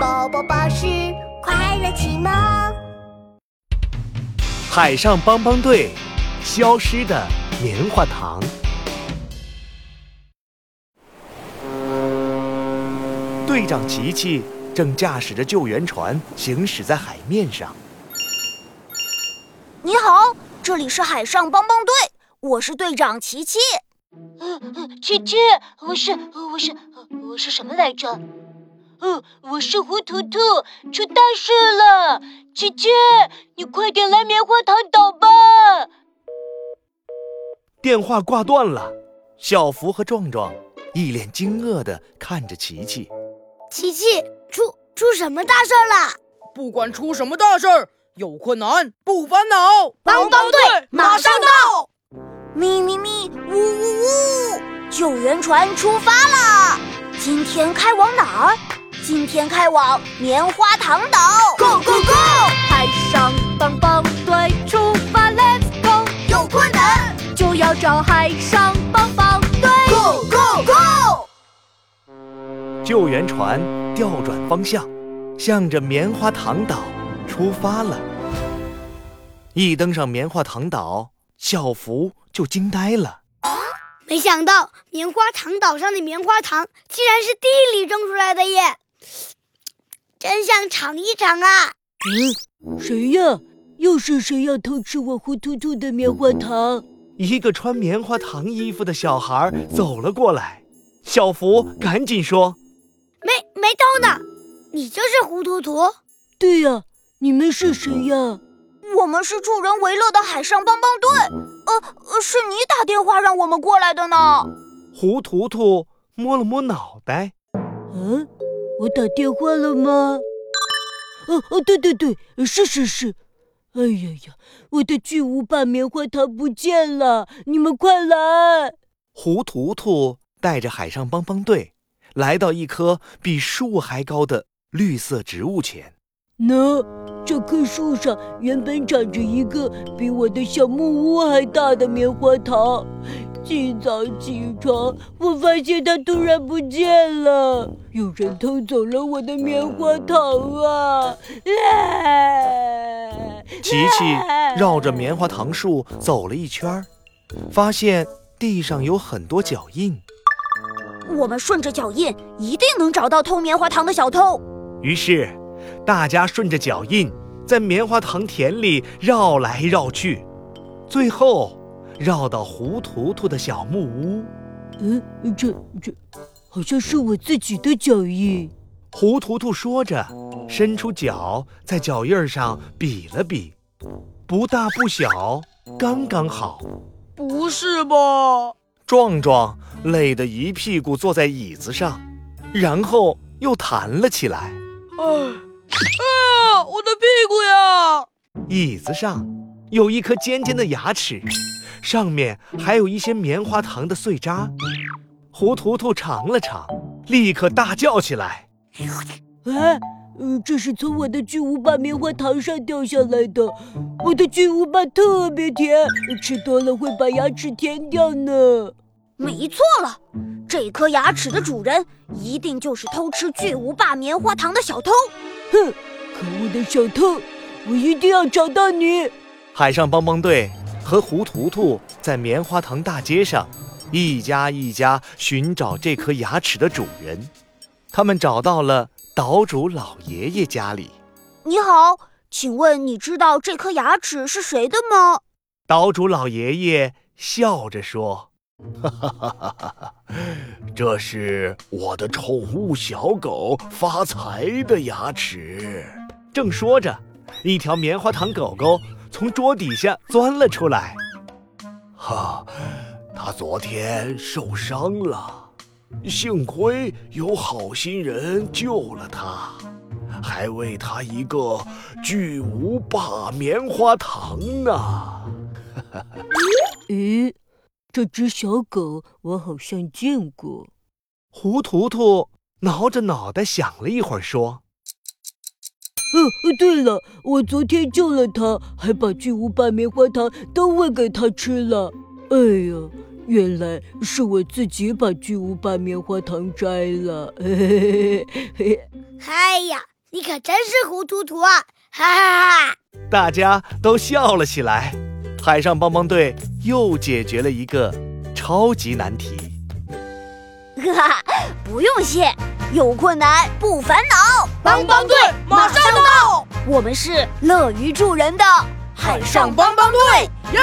宝宝巴士快乐启蒙。海上帮帮队，消失的棉花糖。队长琪琪正驾驶着救援船行驶在海面上。你好，这里是海上帮帮队，我是队长琪琪。琪琪，我是我是我是什么来着？嗯，我是胡图图，出大事了！琪琪，你快点来棉花糖岛吧！电话挂断了，小福和壮壮一脸惊愕地看着琪琪。琪琪，出出什么大事了？不管出什么大事儿，有困难不烦恼，帮帮队马上到！咪咪咪，呜呜呜！救援船出发了，今天开往哪儿？今天开往棉花糖岛，Go Go Go！海上帮帮队出发，Let's go！有困难就要找海上帮帮队，Go Go Go！救援船调转方向，向着棉花糖岛出发了。一登上棉花糖岛，小福就惊呆了，没想到棉花糖岛上的棉花糖竟然是地里种出来的耶！真想尝一尝啊！嗯，谁呀？又是谁要偷吃我胡图图的棉花糖？一个穿棉花糖衣服的小孩走了过来，小福赶紧说：“没没偷呢，你就是胡图图。”“对呀，你们是谁呀？”“我们是助人为乐的海上帮帮队。”“呃，是你打电话让我们过来的呢。”胡图图摸了摸脑袋，“嗯。”我打电话了吗？哦哦，对对对，是是是。哎呀呀，我的巨无霸棉花糖不见了！你们快来！胡图图带着海上帮帮队来到一棵比树还高的绿色植物前。喏，这棵树上原本长着一个比我的小木屋还大的棉花糖。今早起床，我发现它突然不见了，有人偷走了我的棉花糖啊！琪琪绕着棉花糖树走了一圈，发现地上有很多脚印。我们顺着脚印，一定能找到偷棉花糖的小偷。于是，大家顺着脚印，在棉花糖田里绕来绕去，最后。绕到胡图图的小木屋，嗯，这这好像是我自己的脚印。胡图图说着，伸出脚在脚印上比了比，不大不小，刚刚好。不是吧？壮壮累得一屁股坐在椅子上，然后又弹了起来。啊，哎呀，我的屁股呀！椅子上有一颗尖尖的牙齿。上面还有一些棉花糖的碎渣，胡图图尝了尝，立刻大叫起来：“哎，这是从我的巨无霸棉花糖上掉下来的！我的巨无霸特别甜，吃多了会把牙齿甜掉呢。”没错了，这颗牙齿的主人一定就是偷吃巨无霸棉花糖的小偷。哼，可恶的小偷，我一定要找到你！海上帮帮队。和胡图图在棉花糖大街上，一家一家寻找这颗牙齿的主人。他们找到了岛主老爷爷家里。你好，请问你知道这颗牙齿是谁的吗？岛主老爷爷笑着说：“哈哈哈哈哈，这是我的宠物小狗发财的牙齿。”正说着，一条棉花糖狗狗。从桌底下钻了出来，哈，他昨天受伤了，幸亏有好心人救了他，还喂他一个巨无霸棉花糖呢。咦，这只小狗我好像见过。胡图图挠着脑袋想了一会儿，说。嗯，对了，我昨天救了他，还把巨无霸棉花糖都喂给他吃了。哎呀，原来是我自己把巨无霸棉花糖摘了。嘿嘿嘿嘿。哎呀，你可真是糊涂涂啊！哈哈哈！大家都笑了起来。海上帮帮队又解决了一个超级难题。哈哈，不用谢，有困难不烦恼，帮帮队马上到。我们是乐于助人的海上帮帮队，耶！